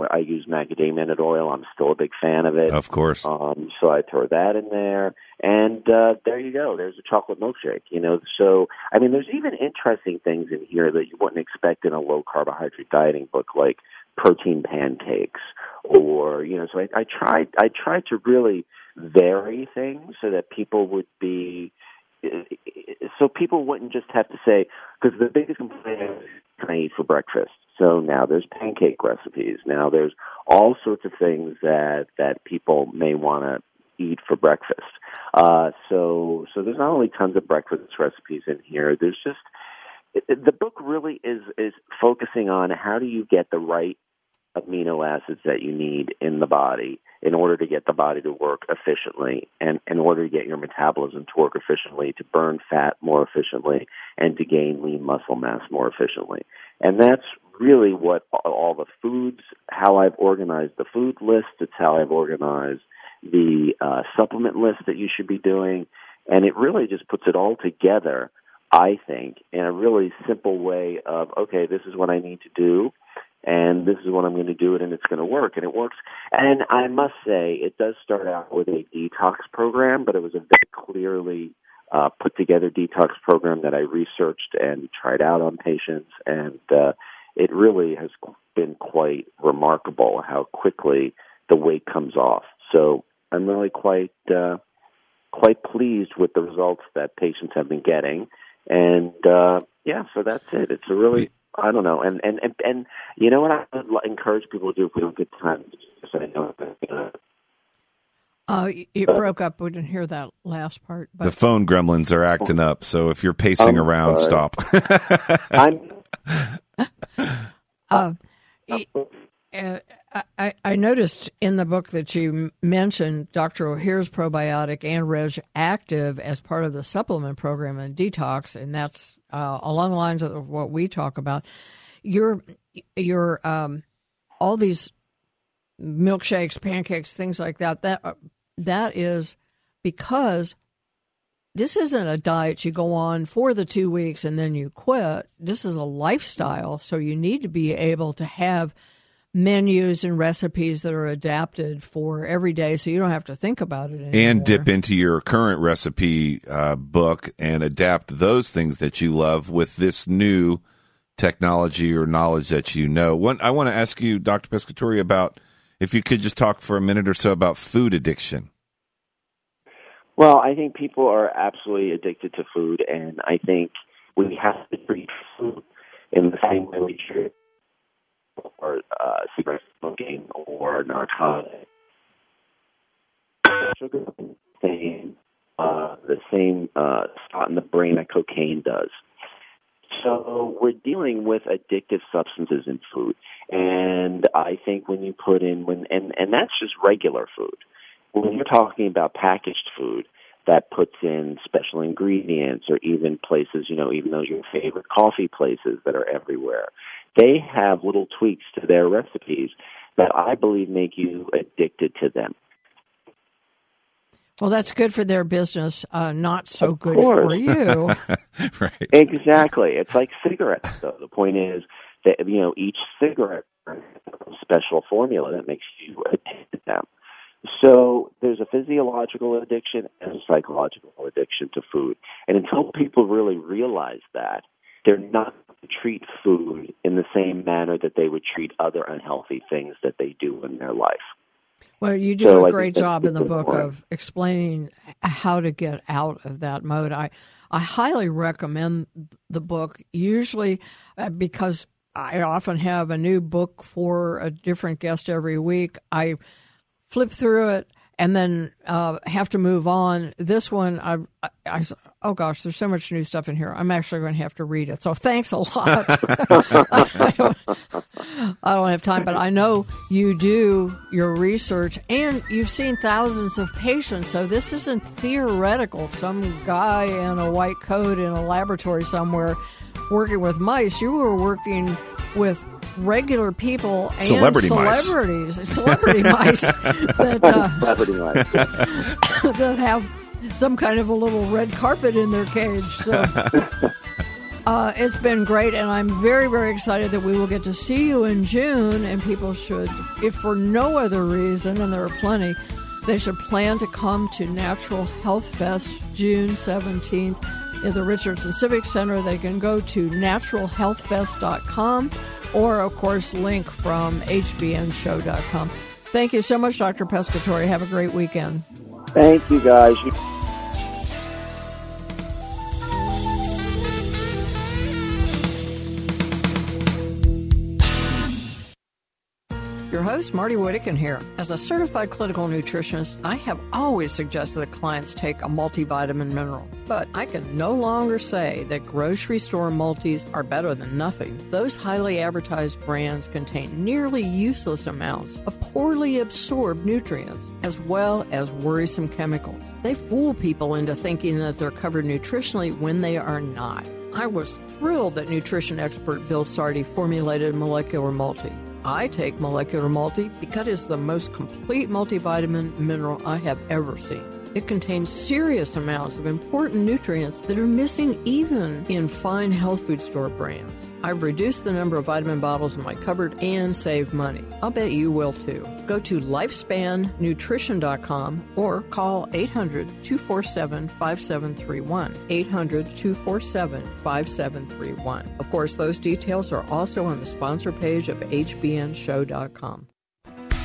S10: I use macadamia nut oil. I'm still a big fan of it.
S1: Of course.
S10: Um, so I throw that in there, and uh, there you go. There's a chocolate milkshake. You know, so I mean, there's even interesting things in here that you wouldn't expect in a low carbohydrate dieting book, like protein pancakes, or you know. So I, I tried I tried to really vary things so that people would be so people wouldn't just have to say because the biggest complaint is can I eat for breakfast? So now there's pancake recipes. Now there's all sorts of things that that people may want to eat for breakfast. Uh, so so there's not only tons of breakfast recipes in here. There's just the book really is is focusing on how do you get the right amino acids that you need in the body in order to get the body to work efficiently and in order to get your metabolism to work efficiently, to burn fat more efficiently, and to gain lean muscle mass more efficiently. And that's really what all the foods, how I've organized the food list, it's how I've organized the uh, supplement list that you should be doing. And it really just puts it all together, I think, in a really simple way of, okay, this is what I need to do and this is what I'm going to do it and it's going to work and it works. And I must say it does start out with a detox program, but it was a very clearly uh, put together detox program that I researched and tried out on patients and uh, it really has been quite remarkable how quickly the weight comes off. So I'm really quite uh, quite pleased with the results that patients have been getting, and uh, yeah, so that's it. It's a really I don't know, and and and, and you know what I would encourage people to do if we don't get time. I know
S2: uh, it broke up. We didn't hear that last part.
S1: But. The phone gremlins are acting up. So if you're pacing
S10: I'm
S1: around,
S10: sorry.
S1: stop.
S10: I'm.
S2: uh, I, I noticed in the book that you mentioned Dr. Ohhira's probiotic and Reg Active as part of the supplement program and detox, and that's uh, along the lines of what we talk about. Your your um, all these milkshakes, pancakes, things like that. That that is because this isn't a diet you go on for the two weeks and then you quit. This is a lifestyle, so you need to be able to have menus and recipes that are adapted for every day, so you don't have to think about it anymore.
S1: and dip into your current recipe uh, book and adapt those things that you love with this new technology or knowledge that you know. One, I want to ask you, Dr. Pescatore, about if you could just talk for a minute or so about food addiction.
S10: Well, I think people are absolutely addicted to food, and I think we have to treat food in the same way we treat or uh, cigarette smoking or narcotics. Sugar, same, uh, the same uh, spot in the brain that cocaine does. So we're dealing with addictive substances in food, and I think when you put in when and and that's just regular food. When you're talking about packaged food that puts in special ingredients, or even places, you know, even those your favorite coffee places that are everywhere, they have little tweaks to their recipes that I believe make you addicted to them.
S2: Well, that's good for their business, uh, not so
S10: Of
S2: good
S10: course.
S2: for you.
S1: right.
S10: Exactly. It's like cigarettes, though. The point is that you know each cigarette has a special formula that makes you addicted to them. So there's a physiological addiction and a psychological addiction to food, and until people really realize that, they're not going to treat food in the same manner that they would treat other unhealthy things that they do in their life.
S2: Well, you do
S10: So
S2: a great job in the book
S10: important.
S2: of explaining how to get out of that mode. I, I highly recommend the book, usually uh, because I often have a new book for a different guest every week. I flip through it and then uh, have to move on. This one, I, I, oh gosh, there's so much new stuff in here. I'm actually going to have to read it. So thanks a lot. I, don't, I don't have time, but I know you do your research and you've seen thousands of patients. So this isn't theoretical. Some guy in a white coat in a laboratory somewhere working with mice. You were working with regular people and
S1: Celebrity mice.
S2: celebrities, celebrity mice that uh,
S10: Celebrity mice.
S2: that have some kind of a little red carpet in their cage. So uh, it's been great, and I'm very, very excited that we will get to see you in June. And people should, if for no other reason, and there are plenty, they should plan to come to Natural Health Fest June 17th at the Richardson Civic Center. They can go to naturalhealthfest.com or, of course, link from hbnshow.com. Thank you so much, Dr. Pescatore. Have a great weekend.
S10: Thank you, guys. You-
S2: host, Marty Whittekin here. As a certified clinical nutritionist, I have always suggested that clients take a multivitamin mineral. But I can no longer say that grocery store multis are better than nothing. Those highly advertised brands contain nearly useless amounts of poorly absorbed nutrients, as well as worrisome chemicals. They fool people into thinking that they're covered nutritionally when they are not. I was thrilled that nutrition expert Bill Sardi formulated molecular multi. I take molecular multi because it's the most complete multivitamin mineral I have ever seen. It contains serious amounts of important nutrients that are missing even in fine health food store brands. I've reduced the number of vitamin bottles in my cupboard and saved money. I'll bet you will too. Go to lifespannutrition.com or call 800 247 5731. 800 247 5731. Of course, those details are also on the sponsor page of hbnshow.com.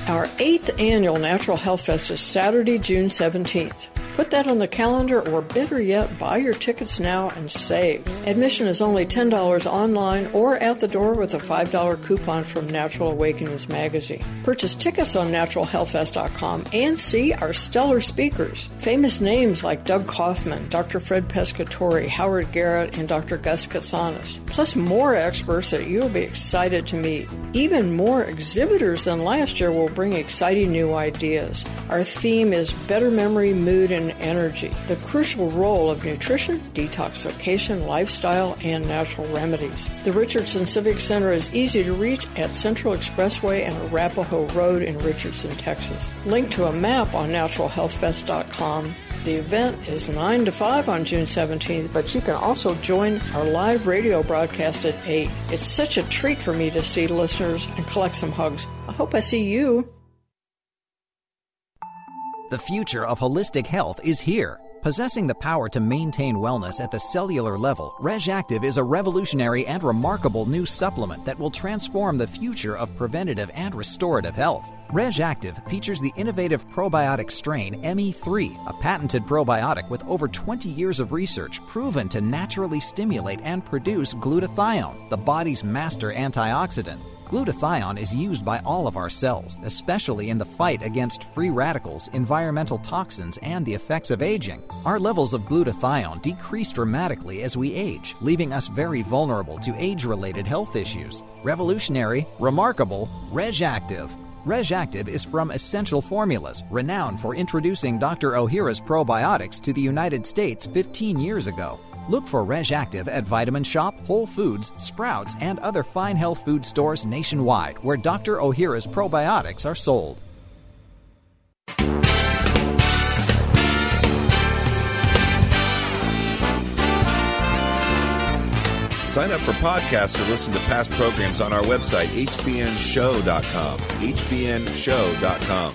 S2: Our eighth annual Natural Health Fest is Saturday, June 17th. Put that on the calendar, or better yet, buy your tickets now and save. Admission is only $10 online or at the door with a $5 coupon from Natural Awakenings magazine. Purchase tickets on naturalhealthfest.com and see our stellar speakers. Famous names like Doug Kaufman, Dr. Fred Pescatore, Howard Garrett, and Dr. Gus Kotsanis. Plus, more experts that you'll be excited to meet. Even more exhibitors than last year will bring exciting new ideas. Our theme is better memory, mood, and energy. The crucial role of nutrition, detoxification, lifestyle, and natural remedies. The Richardson Civic Center is easy to reach at Central Expressway and Arapaho Road in Richardson, Texas. Link to a map on naturalhealthfest.com. The event is 9 to 5 on June 17th, but you can also join our live radio broadcast at 8. It's such a treat for me to see listeners and collect some hugs. I hope I see you.
S5: The future of holistic health is here. Possessing the power to maintain wellness at the cellular level, RegActive is a revolutionary and remarkable new supplement that will transform the future of preventative and restorative health. RegActive features the innovative probiotic strain ME3, a patented probiotic with over 20 years of research proven to naturally stimulate and produce glutathione, the body's master antioxidant. Glutathione is used by all of our cells, especially in the fight against free radicals, environmental toxins, and the effects of aging. Our levels of glutathione decrease dramatically as we age, leaving us very vulnerable to age related health issues. Revolutionary, remarkable, RegActive. RegActive is from Essential Formulas, renowned for introducing Dr. Ohhira's probiotics to the United States 15 years ago. Look for RegActive at Vitamin Shop, Whole Foods, Sprouts, and other fine health food stores nationwide where Dr. Ohhira's probiotics are sold.
S1: Sign up for podcasts or listen to past programs on our website, hbnshow.com. hbnshow.com.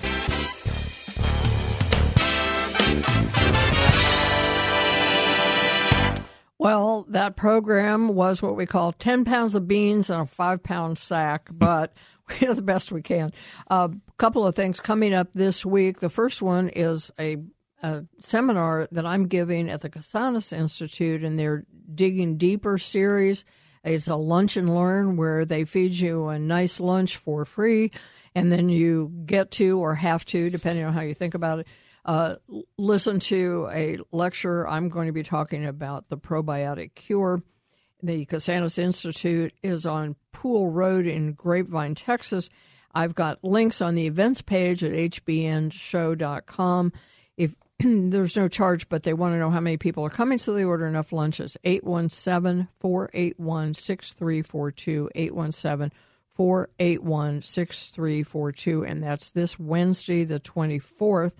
S2: Well, that program was what we call 10 pounds of beans in a five pound sack, but we do the best we can. A uh, couple of things coming up this week. The first one is a, a seminar that I'm giving at the Kotsanis Institute in their Digging Deeper series. It's a lunch and learn where they feed you a nice lunch for free, and then you get to or have to, depending on how you think about it, uh, listen to a lecture. I'm going to be talking about the probiotic cure. The Kotsanis Institute is on Pool Road in Grapevine, Texas. I've got links on the events page at hbnshow.com. If there's no charge, but they want to know how many people are coming, so they order enough lunches. 817 481 6342. 817 481 6342. And that's this Wednesday, the 24th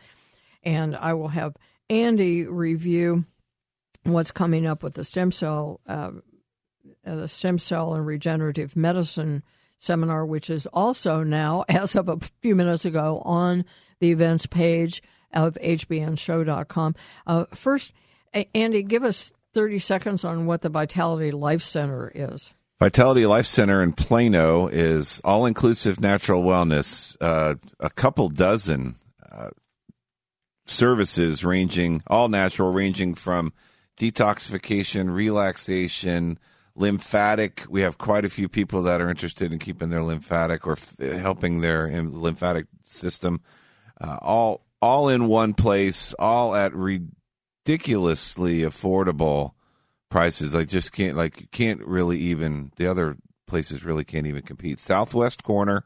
S2: and I will have Andy review what's coming up with the stem cell, uh, uh, the stem cell and regenerative medicine seminar, which is also now, as of a few minutes ago, on the events page of hbnshow.com. Uh, first, Andy, give us 30 seconds on what the Vitality Life Center is.
S1: Vitality Life Center in Plano is all inclusive natural wellness, uh, a couple dozen services ranging all natural, ranging from detoxification, relaxation, lymphatic. We have quite a few people that are interested in keeping their lymphatic or f- helping their lymphatic system. Uh, all all in one place, all at ridiculously affordable prices. Like just can't like can't really even the other places really can't even compete. Southwest corner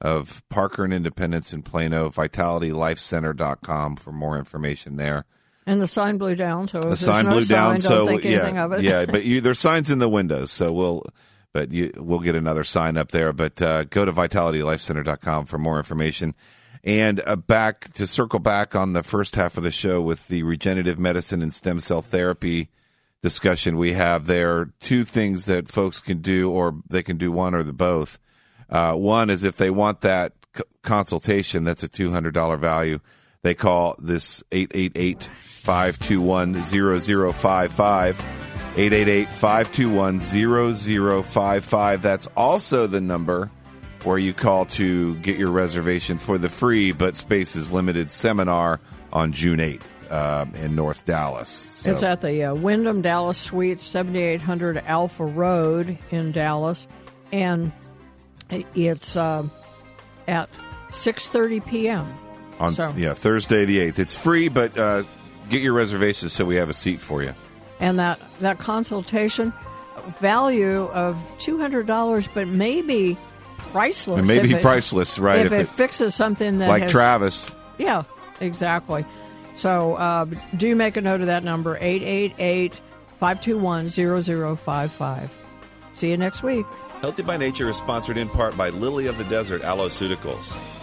S1: of Parker and Independence in Plano, vitalitylifecenter.com for more information there.
S2: And the sign blew down, so
S1: the sign no blew sign, down. so
S2: yeah,
S1: yeah, but you, there's signs in the windows, so we'll, but you, we'll get another sign up there. But uh, go to vitalitylifecenter.com for more information. And uh, back to circle back on the first half of the show with the regenerative medicine and stem cell therapy discussion we have there. Two things that folks can do, or they can do one or the both. Uh, one is if they want that c- consultation, that's a two hundred dollar value. They call this 888 521 0055. 888 521 0055. That's also the number where you call to get your reservation for the free but spaces limited seminar on June 8th uh, in North Dallas. So-
S2: It's at the uh, Wyndham Dallas Suites, 7800 Alpha Road in Dallas, and it's uh, at 6:30 p.m.
S1: on
S2: so,
S1: yeah Thursday the 8th. It's free, but uh, get your reservations so we have a seat for you.
S2: and that that consultation value of two hundred dollars, but maybe priceless.
S1: It may be priceless, right,
S2: If,
S1: if
S2: it,
S1: it-
S2: fixes something that
S1: like
S2: has-
S1: Travis.
S2: Yeah, exactly. So uh, do make a note of that number 888 521 0055. See you next week.
S1: Healthy by Nature is sponsored in part by Lily of the Desert Aloeceuticals.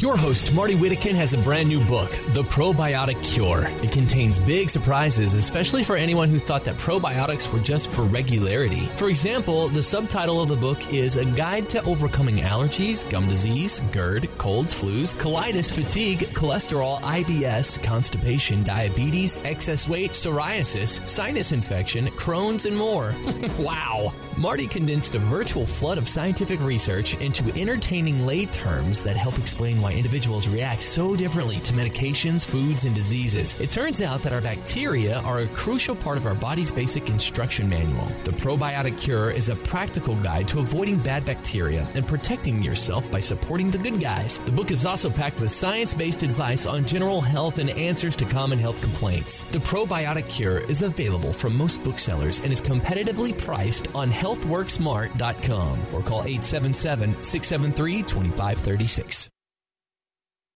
S12: Your host, Marty Whittekin, has a brand new book, The Probiotic Cure. It contains big surprises, especially for anyone who thought that probiotics were just for regularity. For example, the subtitle of the book is A Guide to Overcoming Allergies, Gum Disease, GERD, Colds, Flus, Colitis, Fatigue, Cholesterol, IBS, Constipation, Diabetes, Excess Weight, Psoriasis, Sinus Infection, Crohn's, and more. wow! Marty condensed a virtual flood of scientific research into entertaining lay terms that help explain why individuals react so differently to medications, foods, and diseases. It turns out that our bacteria are a crucial part of our body's basic instruction manual. The Probiotic Cure is a practical guide to avoiding bad bacteria and protecting yourself by supporting the good guys. The book is also packed with science based advice on general health and answers to common health complaints. The Probiotic Cure is available from most booksellers and is competitively priced on healthworksmart.com or call 877 673 2536.